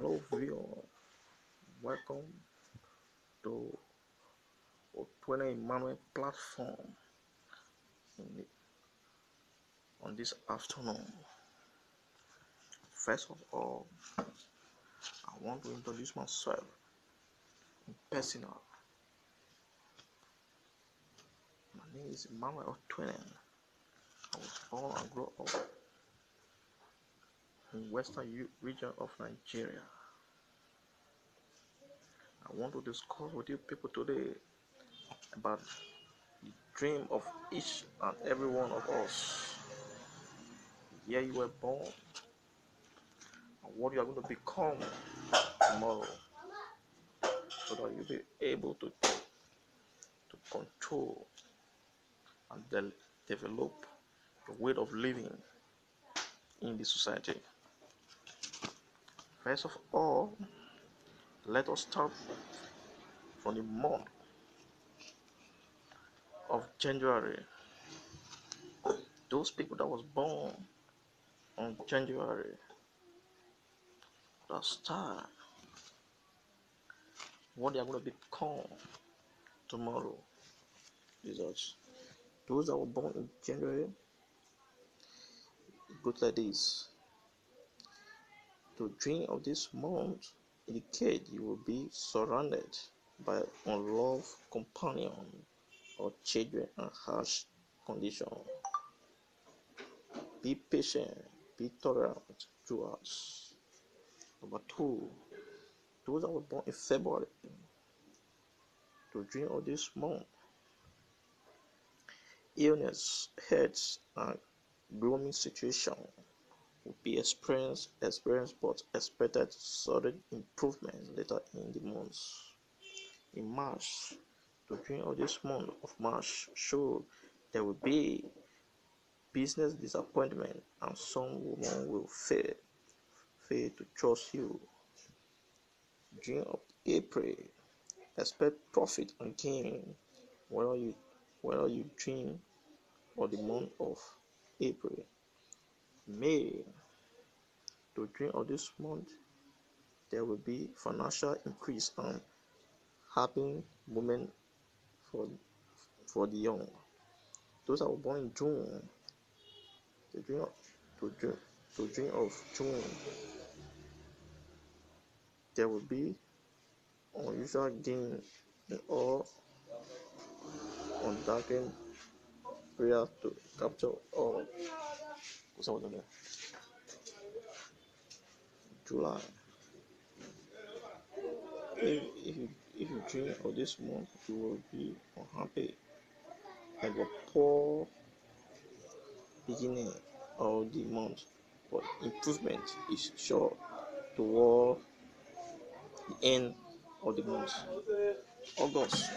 Hello viewer, welcome to Otwene Emmanuel platform the, on this afternoon. First of all, I want to introduce myself in personal. My name is Emmanuel Otwene. I was born and grew up in western region of Nigeria. I want to discuss with you people today about the dream of each and every one of us. Here you were born and what you are going to become tomorrow so that you'll be able to to control and de- develop your way of living in the society. First of all, let us start from the month of January. Those people that was born on January, that start what they are going to become tomorrow. Jesus. Those that were born in January, go like this. To dream of this month indicate you will be surrounded by unloved companion or children and harsh condition. Be patient, be tolerant throughout. Number two, those that were born in February to dream of this month. Illness, health, and gloomy situation will be experienced, experienced but expected sudden improvement later in the months. In March, the beginning of this month of March show there will be business disappointment and some woman will fail fail to trust you. June of April, expect profit and gain whether you whether you dream or the month of April. May to dream of this month there will be financial increase and happy moment for for the young. Those that were born in June, the dream of, to dream to dream of June, there will be unusual gain in all undarkened prayer to capture all. July. If, if, you, if you dream of this month, you will be unhappy. Have a poor beginning of the month, but improvement is sure toward the end of the month. August.